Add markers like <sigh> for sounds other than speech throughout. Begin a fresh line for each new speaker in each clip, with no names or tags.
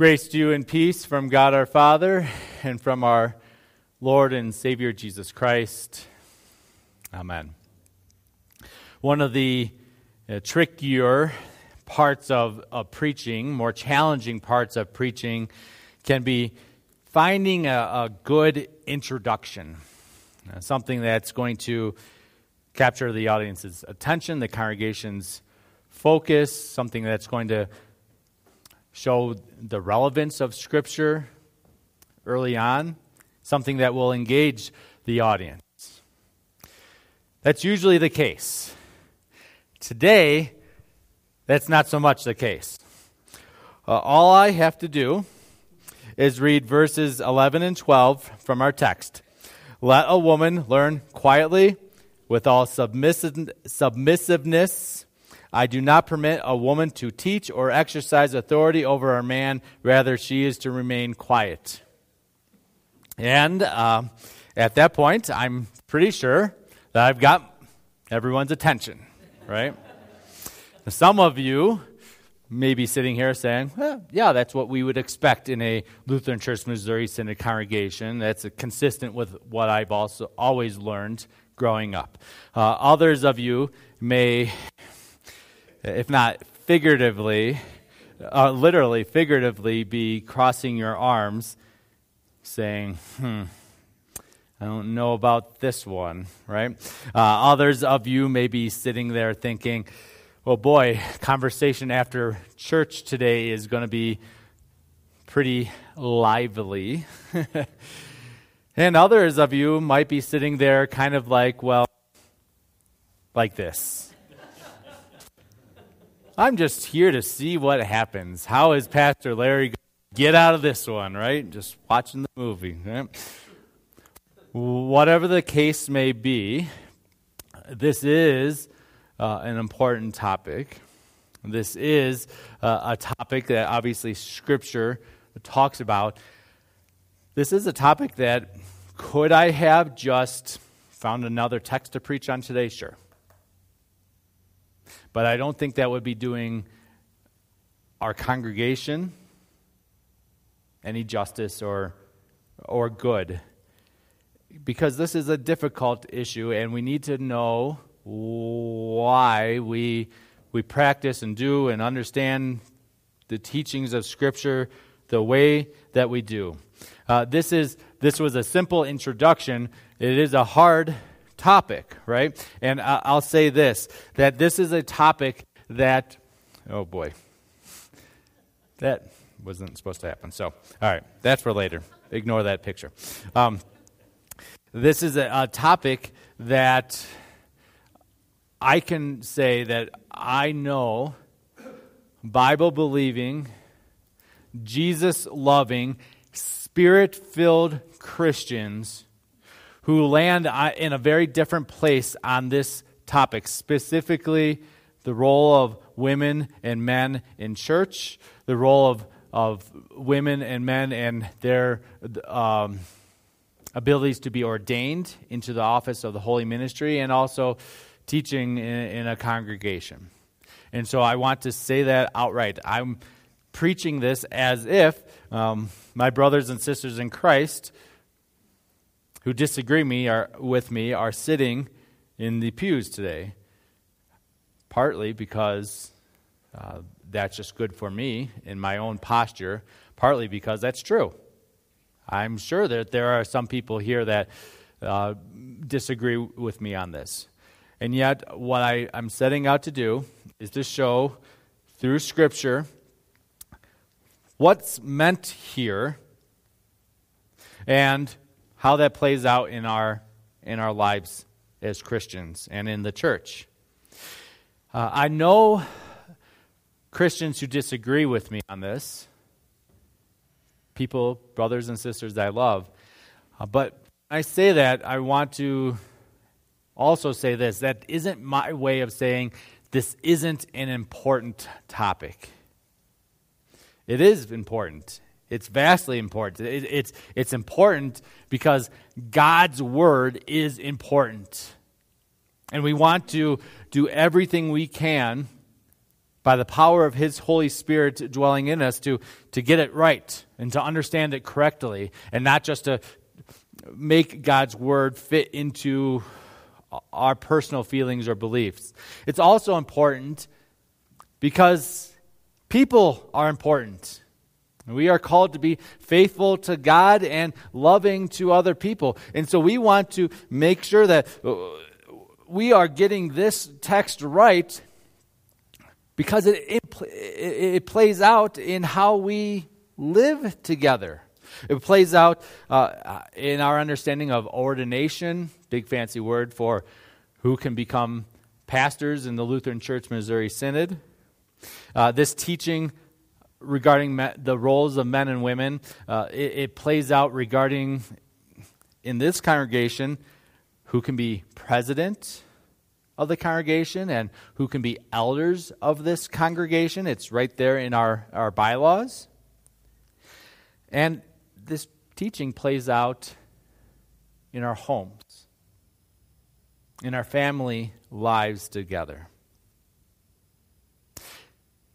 Grace to you and peace from God our Father and from our Lord and Savior Jesus Christ. Amen. One of the uh, trickier parts of, of preaching, more challenging parts of preaching, can be finding a, a good introduction, uh, something that's going to capture the audience's attention, the congregation's focus, something that's going to show the relevance of Scripture early on, something that will engage the audience. That's usually the case. Today, that's not so much the case. Uh, all I have to do is read verses 11 and 12 from our text. Let a woman learn quietly with all submissive, submissiveness I do not permit a woman to teach or exercise authority over a man. Rather, she is to remain quiet. And uh, at that point, I'm pretty sure that I've got everyone's attention, right? Some of you may be sitting here saying, yeah, that's what we would expect in a Lutheran Church Missouri Synod congregation. That's consistent with what I've also always learned growing up. Uh, others of you may if not figuratively, uh, literally, figuratively, be crossing your arms, saying, hmm, I don't know about this one, right? Uh, others of you may be sitting there thinking, well, boy, conversation after church today is going to be pretty lively. <laughs> and others of you might be sitting there kind of like, well, like this. I'm just here to see what happens. How is Pastor Larry get out of this one, right? Just watching the movie. Right? Whatever the case may be, this is uh, an important topic. This is uh, a topic that obviously Scripture talks about. This is a topic that could I have just found another text to preach on today? Sure. But I don't think that would be doing our congregation any justice or, or good. Because this is a difficult issue, and we need to know why we, we practice and do and understand the teachings of Scripture the way that we do. Uh, this, is, this was a simple introduction. It is a hard topic, right? And I'll say this that this is a topic that, oh boy, that wasn't supposed to happen. So, all right, that's for later. Ignore that picture. Um, this is a, a topic that I can say that I know Bible believing, Jesus loving, spirit filled Christians who land in a very different place on this topic, specifically the role of women and men in church, the role of, of women and men and their um, abilities to be ordained into the office of the holy ministry, and also teaching in, in a congregation. And so I want to say that outright. I'm preaching this as if um, my brothers and sisters in Christ who disagree me are, with me are sitting in the pews today. Partly because uh, that's just good for me in my own posture, partly because that's true. I'm sure that there are some people here that uh, disagree with me on this. And yet, what I, I'm setting out to do is to show through Scripture what's meant here and how that plays out in our, in our lives as Christians and in the church. Uh, I know Christians who disagree with me on this, people, brothers and sisters I love. Uh, but I say that, I want to also say this that isn't my way of saying this isn't an important topic. It is important. It's vastly important. It, it's, it's important because God's word is important. And we want to do everything we can by the power of His Holy Spirit dwelling in us to, to get it right and to understand it correctly and not just to make God's Word fit into our personal feelings or beliefs. It's also important because people are important. We are called to be faithful to God and loving to other people. And so we want to make sure that we are getting this text right because it, it, it plays out in how we live together. It plays out uh, in our understanding of ordination, big fancy word for who can become pastors in the Lutheran Church Missouri Synod. Uh, this teaching regarding me- the roles of men and women, uh, it, it plays out regarding in this congregation who can be president of the congregation and who can be elders of this congregation. It's right there in our, our bylaws. And this teaching plays out in our homes, in our family lives together.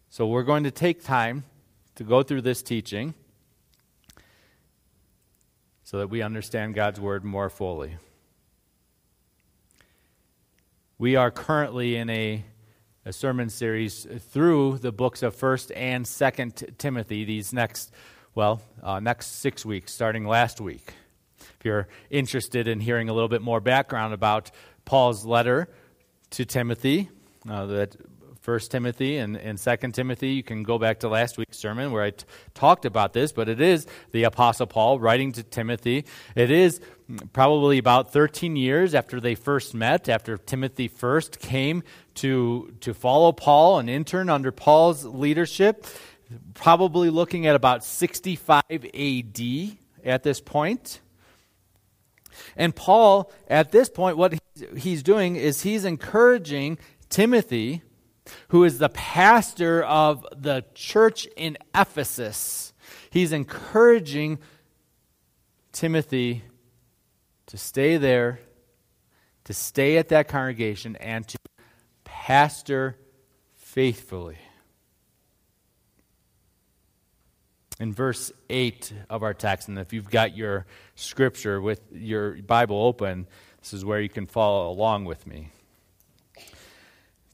So we're going to take time to go through this teaching so that we understand God's Word more fully. We are currently in a, a sermon series through the books of 1st and 2nd Timothy these next well, uh, next six weeks, starting last week. If you're interested in hearing a little bit more background about Paul's letter to Timothy, uh, that First Timothy and, and Second Timothy, you can go back to last week's sermon where I t- talked about this, but it is the Apostle Paul writing to Timothy. It is probably about 13 years after they first met, after Timothy first came to, to follow Paul and intern under Paul's leadership probably looking at about 65 AD at this point. And Paul, at this point, what he's doing is he's encouraging Timothy, who is the pastor of the church in Ephesus, he's encouraging Timothy to stay there, to stay at that congregation, and to pastor faithfully. in verse 8 of our text. And if you've got your scripture with your Bible open, this is where you can follow along with me.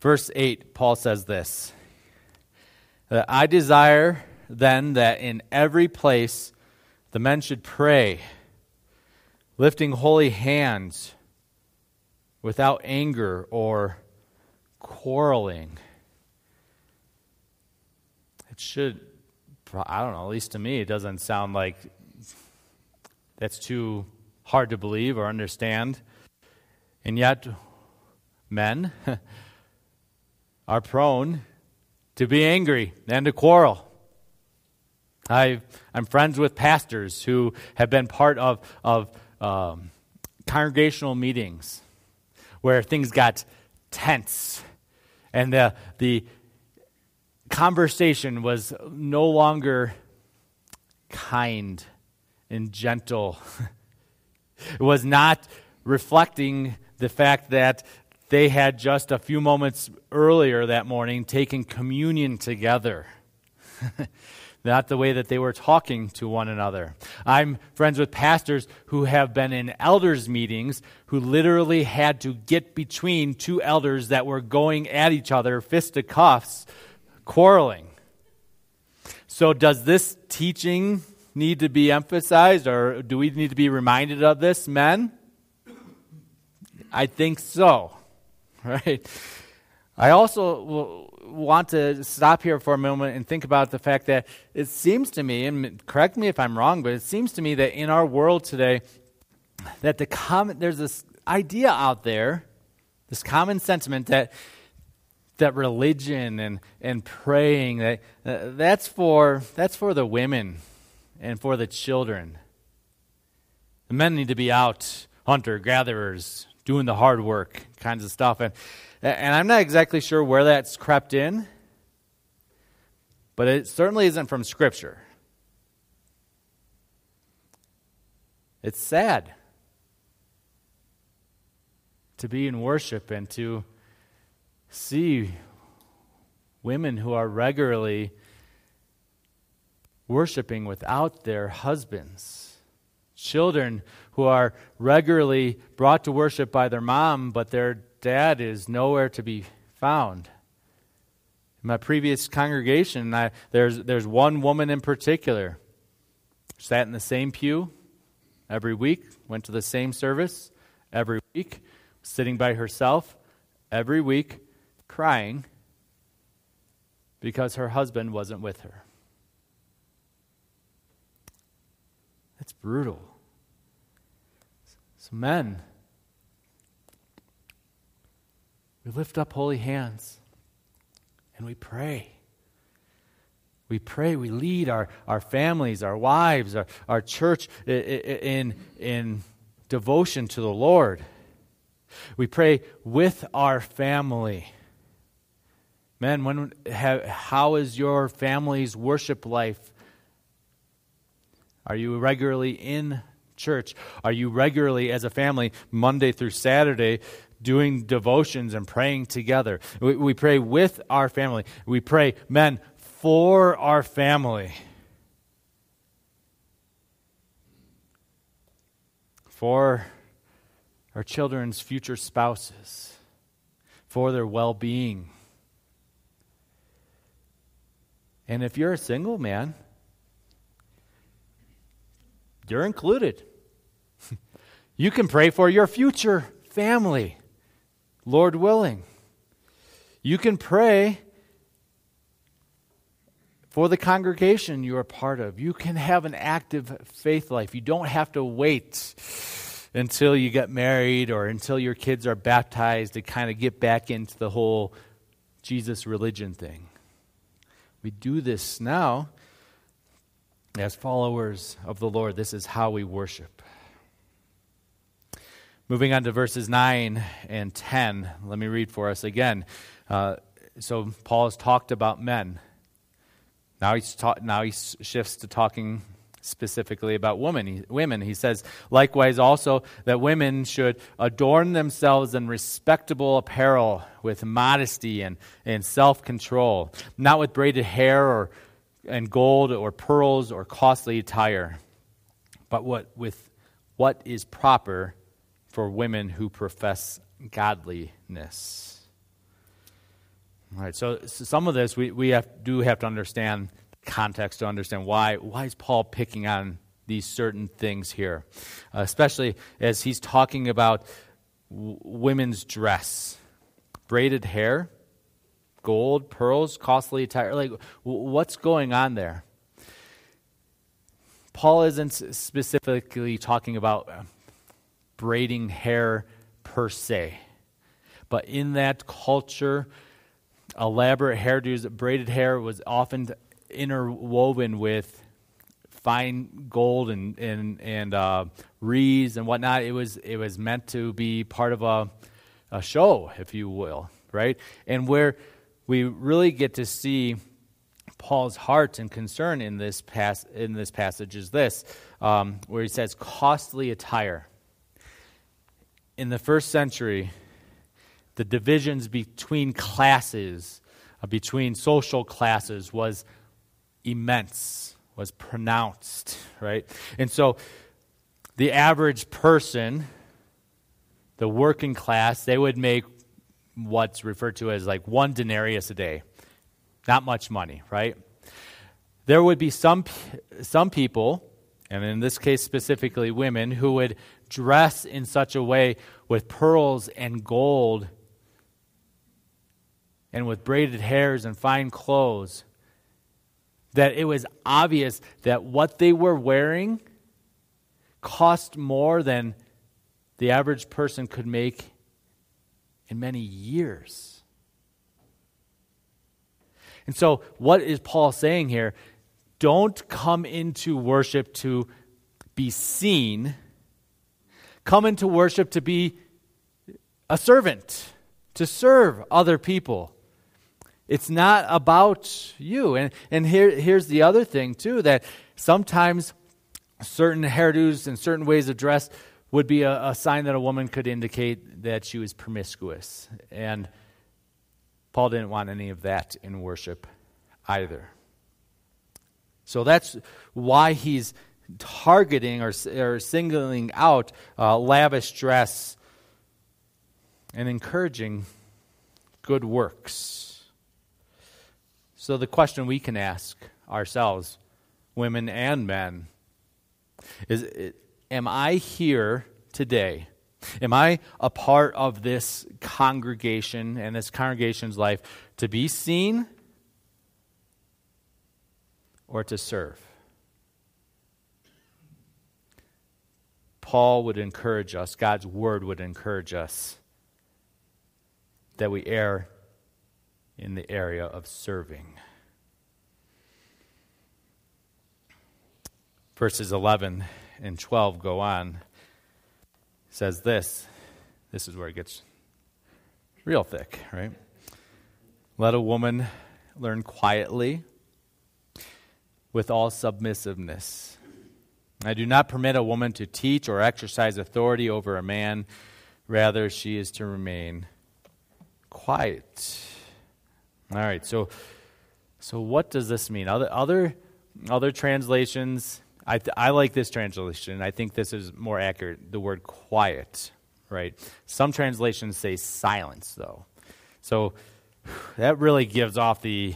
Verse 8, Paul says this I desire then that in every place the men should pray, lifting holy hands without anger or quarreling. It should I don't know, at least to me, it doesn't sound like that's too hard to believe or understand. And yet, men <laughs> are prone to be angry and to quarrel. i am friends with pastors who have been part of, of um, congregational meetings where things got tense and the, the conversation was no longer kind and gentle. <laughs> it was not reflecting the fact that they had just a few moments earlier that morning taken communion together. <laughs> not the way that they were talking to one another. I'm friends with pastors who have been in elders' meetings who literally had to get between two elders that were going at each other, fisticuffs, quarreling. So, does this teaching need to be emphasized, or do we need to be reminded of this, men? I think so, <laughs> right? I also want to stop here for a moment and think about the fact that it seems to me, and correct me if I'm wrong, but it seems to me that in our world today, that the common, there's this idea out there, this common sentiment that that religion and, and praying that uh, that's for that's for the women and for the children the men need to be out hunter gatherers doing the hard work kinds of stuff. And and i'm not exactly sure where that's crept in but it certainly isn't from scripture. It's sad to be in worship and to see women who are regularly worshiping without their husbands, children who are regularly brought to worship by their mom, but their dad is nowhere to be found. In my previous congregation, I, there's, there's one woman in particular, sat in the same pew every week, went to the same service every week, sitting by herself every week, crying because her husband wasn't with her. That's brutal. Men, we lift up holy hands and we pray. We pray, we lead our, our families, our wives, our, our church in, in devotion to the Lord. We pray with our family. Men, when, how is your family's worship life? Are you regularly in church? Are you regularly, as a family, Monday through Saturday, doing devotions and praying together? We, we pray with our family. We pray, men, for our family. For our children's future spouses, for their well being And if you're a single man, you're included. You can pray for your future family, Lord willing. You can pray for the congregation you are part of. You can have an active faith life. You don't have to wait until you get married or until your kids are baptized to kind of get back into the whole Jesus religion thing. We do this now as followers of the Lord. This is how we worship. Moving on to verses 9 and 10, let me read for us again. Uh, so, Paul has talked about men. Now, he's ta- now he shifts to talking specifically about women. He, women. He says, likewise, also that women should adorn themselves in respectable apparel with modesty and, and self control, not with braided hair or and gold or pearls or costly attire, but what, with what is proper for women who profess godliness. All right, so, so some of this we, we have, do have to understand context to understand why, why is Paul picking on these certain things here, especially as he's talking about w- women's dress, braided hair, gold, pearls, costly attire. Like, w- what's going on there? Paul isn't specifically talking about braiding hair per se, but in that culture, elaborate hairdos, braided hair was often interwoven with fine gold and and and uh, wreaths and whatnot. It was it was meant to be part of a a show, if you will, right? And where we really get to see Paul's heart and concern in this pass in this passage is this, um, where he says costly attire. In the first century, the divisions between classes, uh, between social classes, was immense, was pronounced, right? And so the average person, the working class, they would make what's referred to as like one denarius a day. Not much money, right? There would be some, some people, and in this case specifically women, who would dress in such a way with pearls and gold and with braided hairs and fine clothes that it was obvious that what they were wearing cost more than the average person could make in many years. And so, what is Paul saying here? Don't come into worship to be seen, come into worship to be a servant, to serve other people. It's not about you. And, and here, here's the other thing, too, that sometimes certain hairdos and certain ways of dress would be a, a sign that a woman could indicate that she was promiscuous. And Paul didn't want any of that in worship either. So that's why he's targeting or, or singling out uh, lavish dress and encouraging good works. So, the question we can ask ourselves, women and men, is Am I here today? Am I a part of this congregation and this congregation's life to be seen or to serve? Paul would encourage us, God's word would encourage us that we err in the area of serving. Verses 11 and 12 go on. It says this. This is where it gets real thick, right? Let a woman learn quietly with all submissiveness. I do not permit a woman to teach or exercise authority over a man. Rather, she is to remain quiet. All right, so so what does this mean? Other other other translations, I th- I like this translation. I think this is more accurate. The word quiet, right? Some translations say silence, though. So <sighs> that really gives off the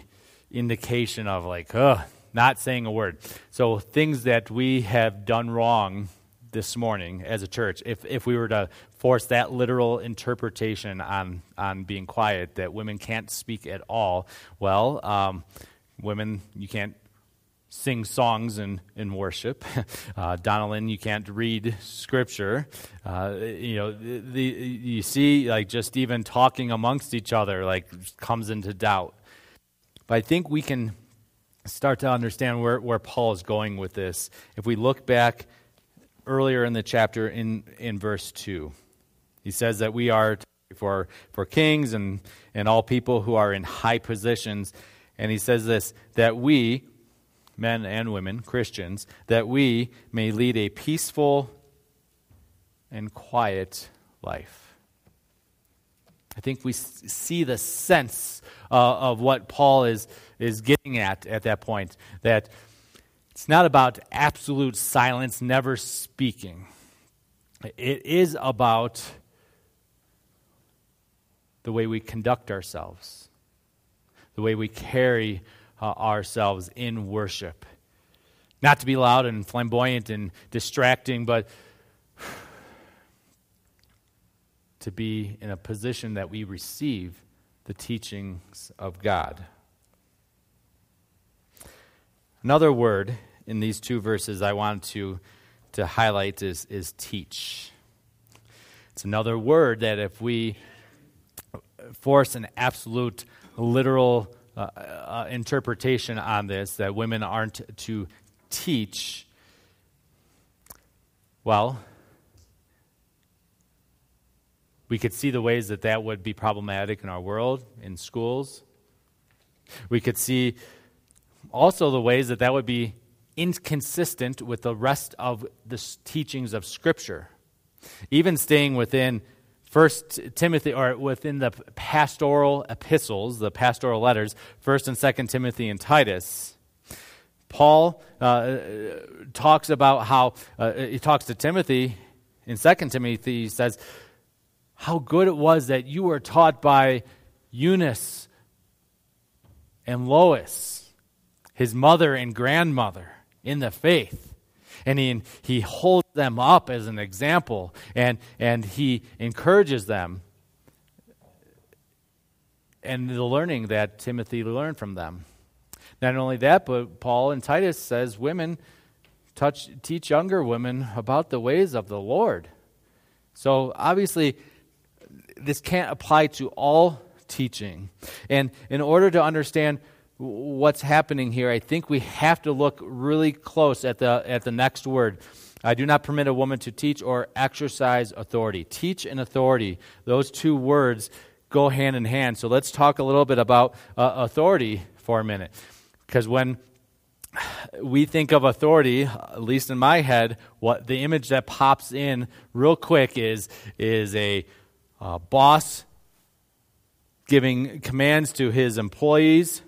indication of like, ugh, not saying a word. So things that we have done wrong this morning as a church, if, if we were to force that literal interpretation on, on being quiet, that women can't speak at all, well, um, women, you can't sing songs in, in worship. <laughs> Uh, Donalyn, you can't read scripture. Uh, you know, the, the, you see, like, just even talking amongst each other, like, comes into doubt. But I think we can start to understand where, where Paul is going with this. If we look back earlier in the chapter in, in verse 2. He says that we are for, for kings and, and all people who are in high positions. And he says this that we, men and women, Christians, that we may lead a peaceful and quiet life. I think we see the sense uh, of what Paul is, is getting at at that point. That it's not about absolute silence, never speaking. It is about the way we conduct ourselves, the way we carry uh, ourselves in worship. Not to be loud and flamboyant and distracting, but to be in a position that we receive the teachings of God. Another word in these two verses I want to, to highlight is, is teach. It's another word that if we force an absolute literal uh, uh, interpretation on this, that women aren't to teach, well, we could see the ways that that would be problematic in our world, in schools. We could see also the ways that that would be inconsistent with the rest of the teachings of Scripture. Even staying within First Timothy, or within the pastoral epistles, the pastoral letters, First and Second Timothy and Titus, Paul uh, talks about how uh, he talks to Timothy in Second Timothy. He says how good it was that you were taught by Eunice and Lois his mother and grandmother in the faith. And he, he holds them up as an example and, and he encourages them and the learning that Timothy learned from them. Not only that, but Paul and Titus says women touch, teach younger women about the ways of the Lord. So obviously, this can't apply to all teaching. And in order to understand what's happening here, I think we have to look really close at the, at the next word. I do not permit a woman to teach or exercise authority. Teach and authority, those two words go hand in hand. So let's talk a little bit about uh, authority for a minute. Because when we think of authority, at least in my head, what the image that pops in real quick is, is a uh, boss giving commands to his employees,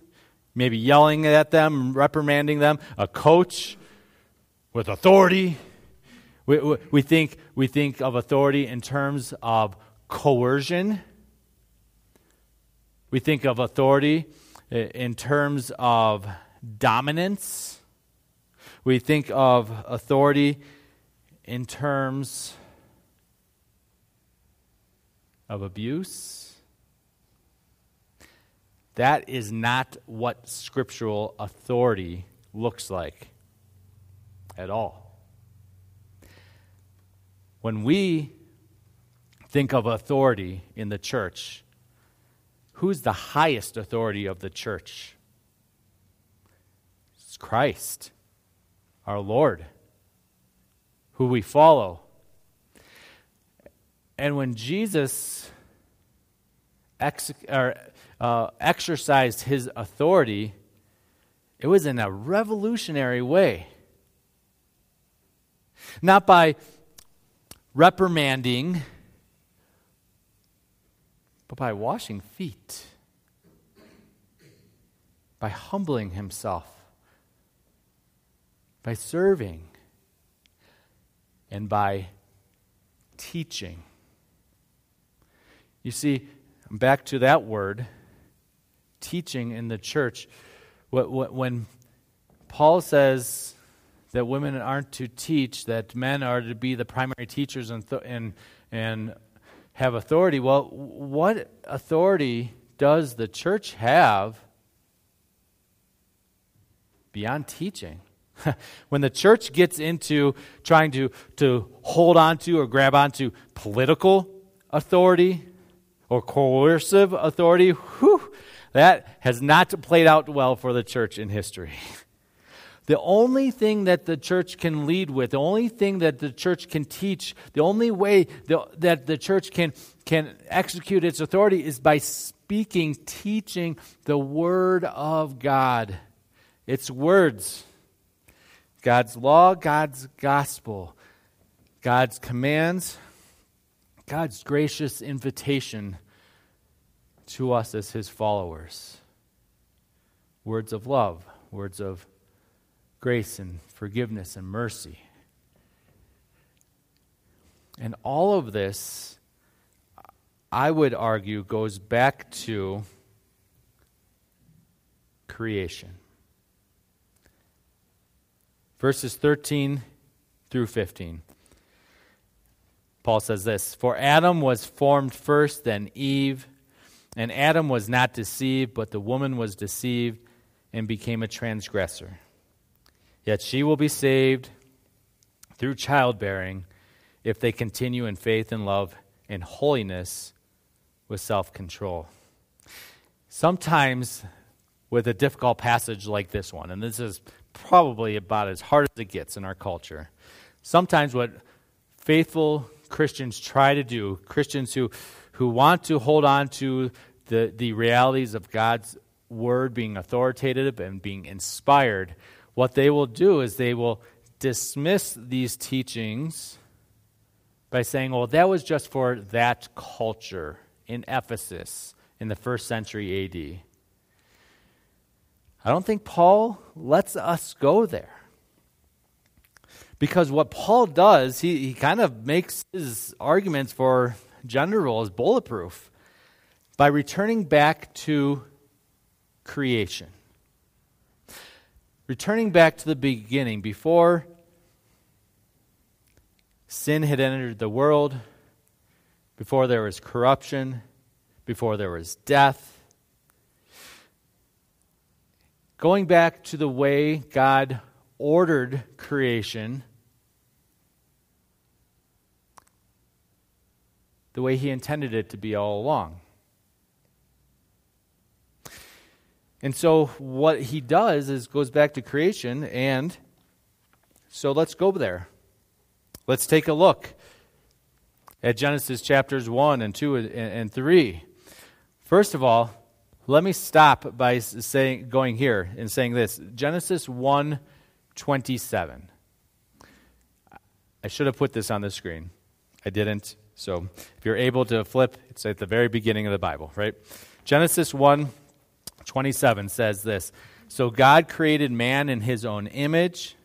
maybe yelling at them, reprimanding them, a coach with authority. We, we, we, think, we think of authority in terms of coercion. We think of authority in terms of dominance. We think of authority in terms of abuse. That is not what scriptural authority looks like at all. When we think of authority in the church, who's the highest authority of the church? It's Christ, our Lord, who we follow. And when Jesus ex- or, uh, exercised his authority, it was in a revolutionary way. Not by reprimanding, but by washing feet, by humbling himself, by serving, and by teaching. You see, back to that word, teaching in the church. When Paul says that women aren't to teach, that men are to be the primary teachers and, and, and have authority, well, what authority does the church have beyond teaching? <laughs> when the church gets into trying to, to hold on to or grab onto political authority, or coercive authority, whew, that has not played out well for the church in history. <laughs> The only thing that the church can lead with, the only thing that the church can teach, the only way the, that the church can, can execute its authority is by speaking, teaching the Word of God. Its words. God's law, God's gospel, God's commands, God's gracious invitation to us as his followers. Words of love, words of grace and forgiveness and mercy. And all of this, I would argue, goes back to creation. Verses 13 through 15. Paul says this For Adam was formed first, then Eve. And Adam was not deceived, but the woman was deceived and became a transgressor. Yet she will be saved through childbearing if they continue in faith and love and holiness with self control. Sometimes, with a difficult passage like this one, and this is probably about as hard as it gets in our culture, sometimes what faithful Christians try to do, Christians who, who want to hold on to the, the realities of God's word being authoritative and being inspired, what they will do is they will dismiss these teachings by saying, well, that was just for that culture in Ephesus in the first century AD. I don't think Paul lets us go there. Because what Paul does, he, he kind of makes his arguments for gender roles bulletproof by returning back to creation. Returning back to the beginning, before sin had entered the world, before there was corruption, before there was death. Going back to the way God ordered creation the way He intended it to be all along. And so, what He does is goes back to creation, and so let's go there. Let's take a look at Genesis chapters 1 and 2 and 3. First of all, let me stop by saying, going here and saying this Genesis 1 27. I should have put this on the screen. I didn't. So if you're able to flip, it's at the very beginning of the Bible, right? Genesis 1 27 says this So God created man in his own image.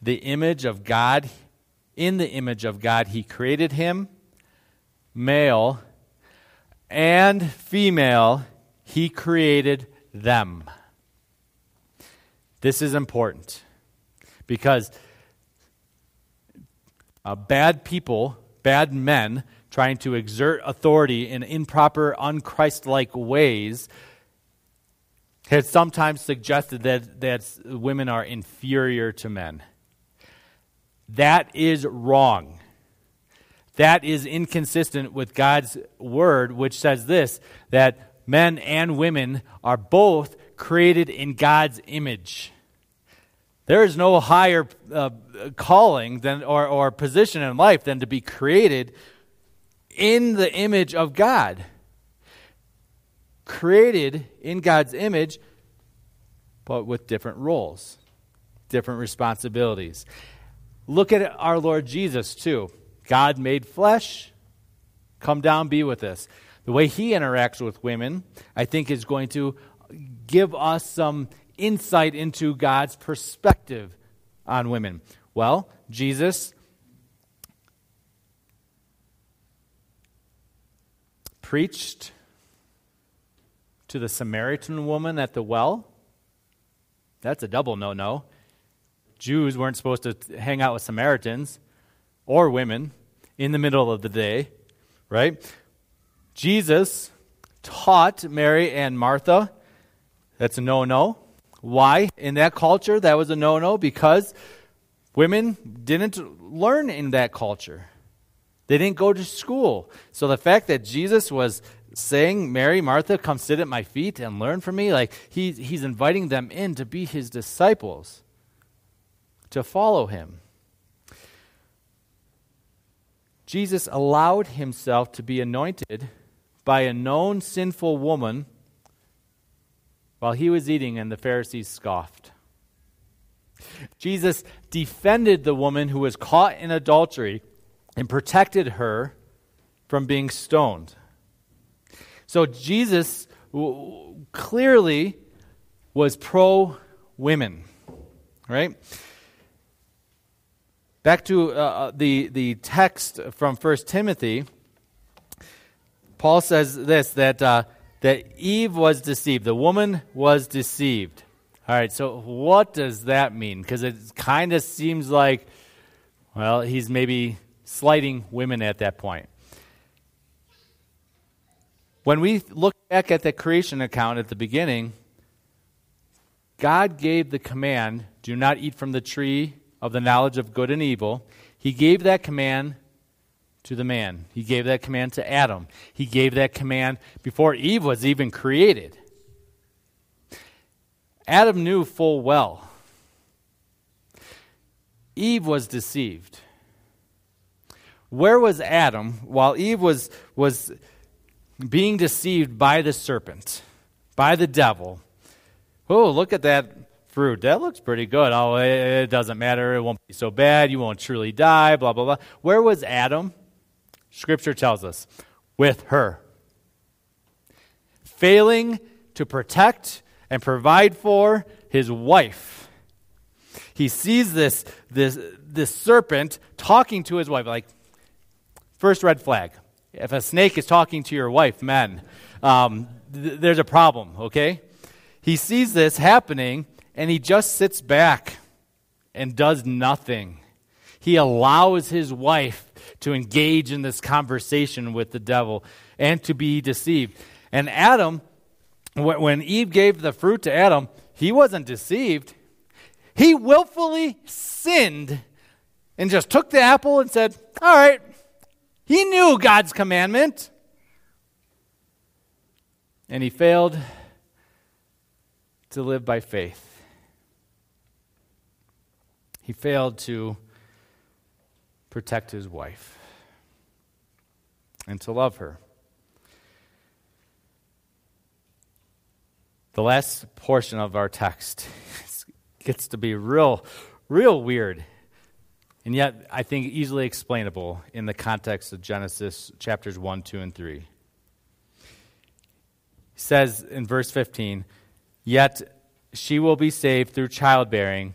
The image of God, in the image of God, he created him. Male and female, he created them. This is important because uh, bad people, bad men, trying to exert authority in improper, unchristlike ways, had sometimes suggested that, that women are inferior to men. That is wrong. That is inconsistent with God's word, which says this that men and women are both created in God's image. There is no higher uh, calling than, or, or position in life than to be created in the image of God. Created in God's image, but with different roles, different responsibilities. Look at our Lord Jesus, too. God made flesh, come down, be with us. The way he interacts with women, I think, is going to give us some insight into God's perspective on women. Well, Jesus preached to the Samaritan woman at the well. That's a double no no. Jews weren't supposed to hang out with Samaritans or women in the middle of the day, right? Jesus taught Mary and Martha. That's a no no. Why? In that culture, that was a no no because women didn't learn in that culture. They didn't go to school. So the fact that Jesus was saying, Mary, Martha, come sit at my feet and learn from me, like he, he's inviting them in to be his disciples, to follow him. Jesus allowed himself to be anointed by a known sinful woman while he was eating and the Pharisees scoffed. Jesus defended the woman who was caught in adultery and protected her from being stoned. So Jesus clearly was pro women, right? Back to uh, uh, the, the text from 1 Timothy, Paul says this that, uh, that Eve was deceived. The woman was deceived. All right, so what does that mean? Because it kind of seems like, well, he's maybe slighting women at that point. When we look back at the creation account at the beginning, God gave the command do not eat from the tree of the knowledge of good and evil. He gave that command to the man, He gave that command to Adam. He gave that command before Eve was even created. Adam knew full well. Eve was deceived. Where was Adam while Eve was, was being deceived by the serpent, by the devil? Oh, look at that fruit. That looks pretty good. Oh, it, doesn't matter. It won't be so bad. You won't truly die, blah, blah, blah. Where was Adam? Scripture tells us with her. Failing to protect and provide for his wife. He sees this, this, this serpent talking to his wife, like, First red flag. If a snake is talking to your wife, men, um, th- there's a problem, okay? He sees this happening and he just sits back and does nothing. He allows his wife to engage in this conversation with the devil and to be deceived. And Adam, when Eve gave the fruit to Adam, he wasn't deceived. He willfully sinned and just took the apple and said, All right, he knew God's commandment. And he failed to live by faith. He failed to protect his wife and to love her. The last portion of our text <laughs> gets to be real, real weird and yet I think easily explainable in the context of Genesis chapters 1, 2, and 3. He says in verse 15, Yet she will be saved through childbearing.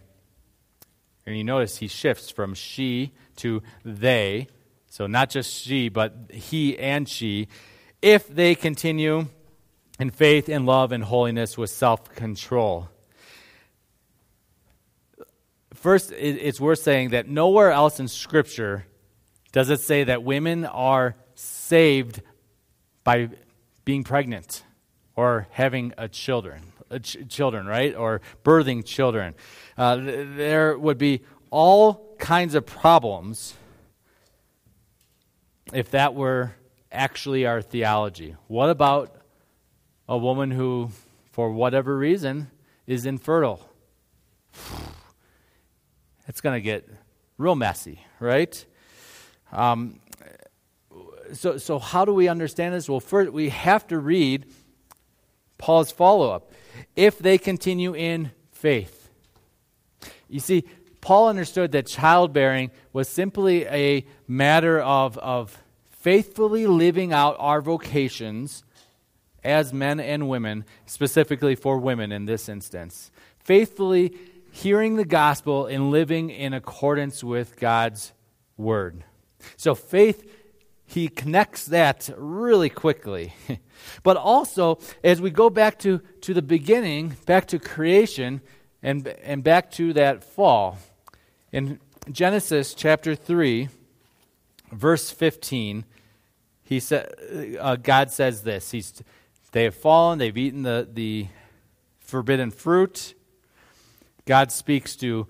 And you notice he shifts from she to they. So not just she, but he and she. If they continue in faith and love and holiness with self control. First, it's worth saying that nowhere else in Scripture does it say that women are saved by being pregnant or having a children, a ch- children, right? Or birthing children. Uh, there would be all kinds of problems if that were actually our theology. What about a woman who, for whatever reason, is infertile? <sighs> It's going to get real messy, right? Um, so, so how do we understand this? Well, first, we have to read Paul's follow up. If they continue in faith. You see, Paul understood that childbearing was simply a matter of, of faithfully living out our vocations as men and women, specifically for women in this instance. Faithfully hearing the gospel and living in accordance with God's word. So faith, he connects that really quickly. <laughs> but also, as we go back to, to the beginning, back to creation, and, and back to that fall, in Genesis chapter 3, verse 15, he sa- uh, God says this He's, They have fallen, they've eaten the, the forbidden fruit. God speaks to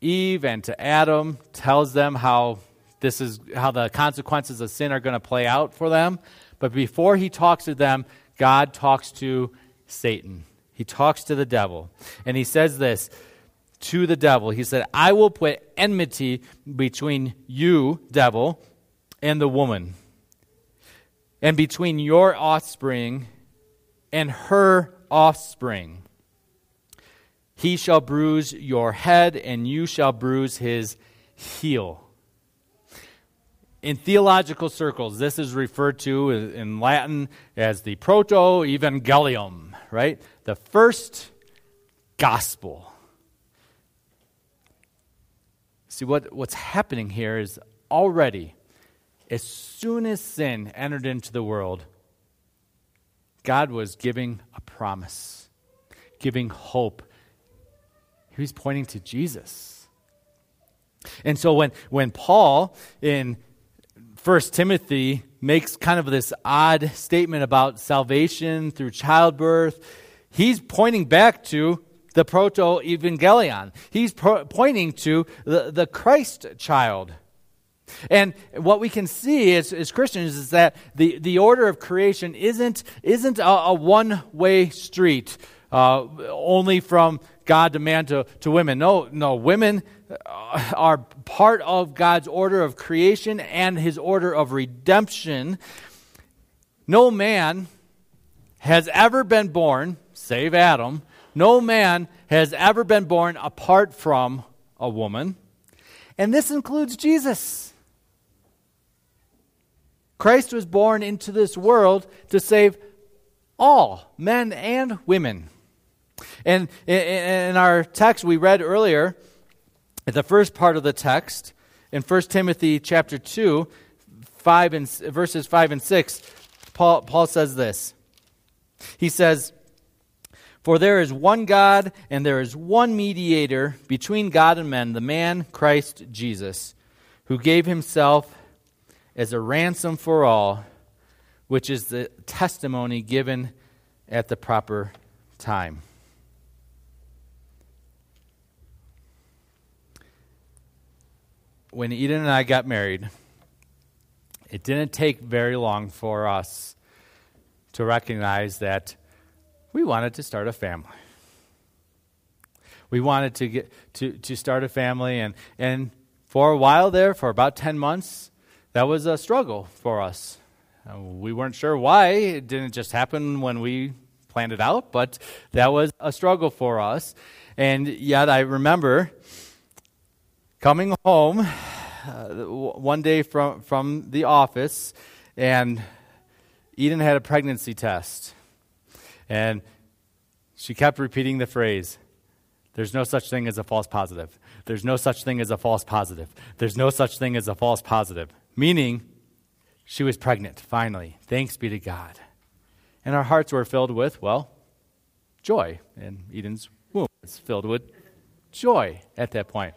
Eve and to Adam, tells them how this is how the consequences of sin are going to play out for them. But before he talks to them, God talks to Satan. He talks to the devil. And he says this to the devil. He said, I will put enmity between you, devil, and the woman, and between your offspring and her offspring. He shall bruise your head, and you shall bruise his heel. In theological circles, this is referred to in Latin as the proto evangelium, right? The first gospel. See, what, what's happening here is already, as soon as sin entered into the world, God was giving a promise, giving hope. He was pointing to Jesus. And so when, when Paul in First Timothy makes kind of this odd statement about salvation through childbirth. He's pointing back to the proto evangelion. He's pro- pointing to the, the Christ child. And what we can see as, as Christians is that the, the order of creation isn't, isn't a, a one way street, uh, only from God to man to, to women. No, no, women are part of God's order of creation and his order of redemption. No man has ever been born, save Adam, no man has ever been born apart from a woman. And this includes Jesus. Christ was born into this world to save all, men and women. And in our text we read earlier, the first part of the text in 1 Timothy chapter 2, 5 and, verses 5 and 6, Paul, Paul says this. He says, For there is one God, and there is one mediator between God and men, the man Christ Jesus, who gave himself as a ransom for all, which is the testimony given at the proper time. when Eden and I got married, it didn't take very long for us to recognize that we wanted to start a family. We wanted to get to, to start a family and, and for a while there, for about 10 months, that was a struggle for us. Uh, we weren't sure why. It didn't just happen when we planned it out, but that was a struggle for us. And yet I remember coming home uh, one day from, from the office, and Eden had a pregnancy test. And she kept repeating the phrase there's no such thing as a false positive. There's no such thing as a false positive. There's no such thing as a false positive. Meaning, she was pregnant, finally. Thanks be to God. And our hearts were filled with, well, joy. And Eden's womb was filled with joy at that point.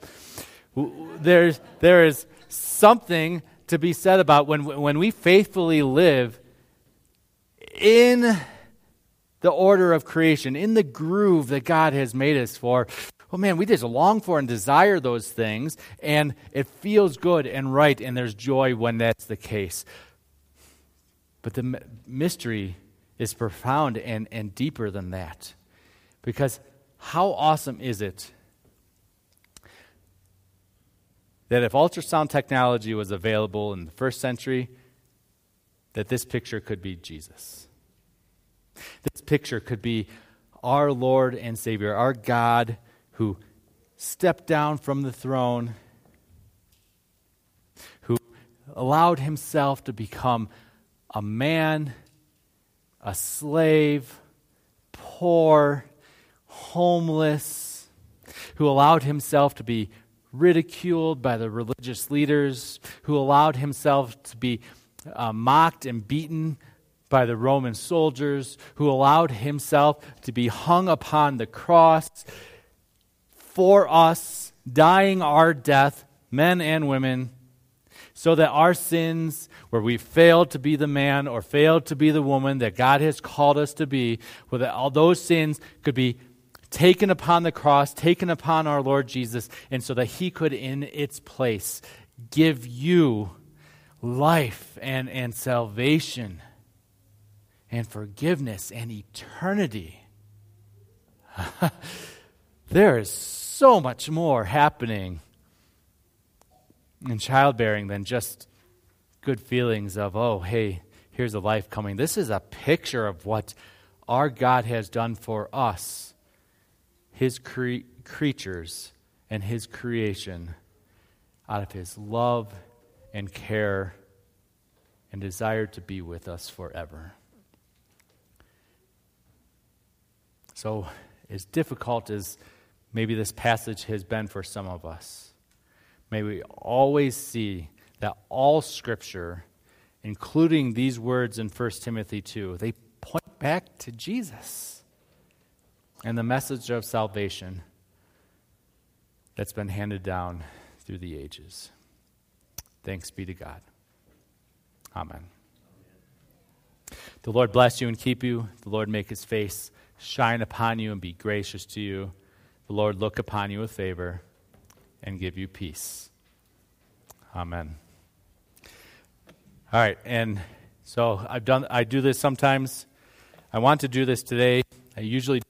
There's, there is something to be said about when, when we faithfully live in the order of creation, in the groove that God has made us for. Oh man, we just long for and desire those things, and it feels good and right, and there's joy when that's the case. But the mystery is profound and, and deeper than that. Because how awesome is it that if ultrasound technology was available in the first century, that this picture could be Jesus? This picture could be our Lord and Savior, our God who stepped down from the throne, who allowed himself to become a man, a slave, poor, homeless, who allowed himself to be ridiculed by the religious leaders, who allowed himself to be uh, mocked and beaten by the Roman soldiers, who allowed himself to be hung upon the cross for us, dying our death, men and women, so that our sins, where we failed to be the man or failed to be the woman that God has called us to be, where that all those sins could be taken upon the cross, taken upon our Lord Jesus, and so that he could, in its place, give you life and, and salvation and forgiveness and eternity. <laughs> there is so much more happening in childbearing than just good feelings of, oh, hey, here's a life coming. This is a picture of what our God has done for us, His cre- creatures, and His creation out of His love and care and desire to be with us forever. So, as difficult as maybe this passage has been for some of us, may we always see that all Scripture, including these words in 1 Timothy 2, they point back to Jesus and the message of salvation that's been handed down through the ages. Thanks be to God. Amen. The Lord bless you and keep you. The Lord make his face shine upon you and be gracious to you. The Lord look upon you with favor and give you peace. Amen. All right, and so I've done I do this sometimes. I want to do this today. I usually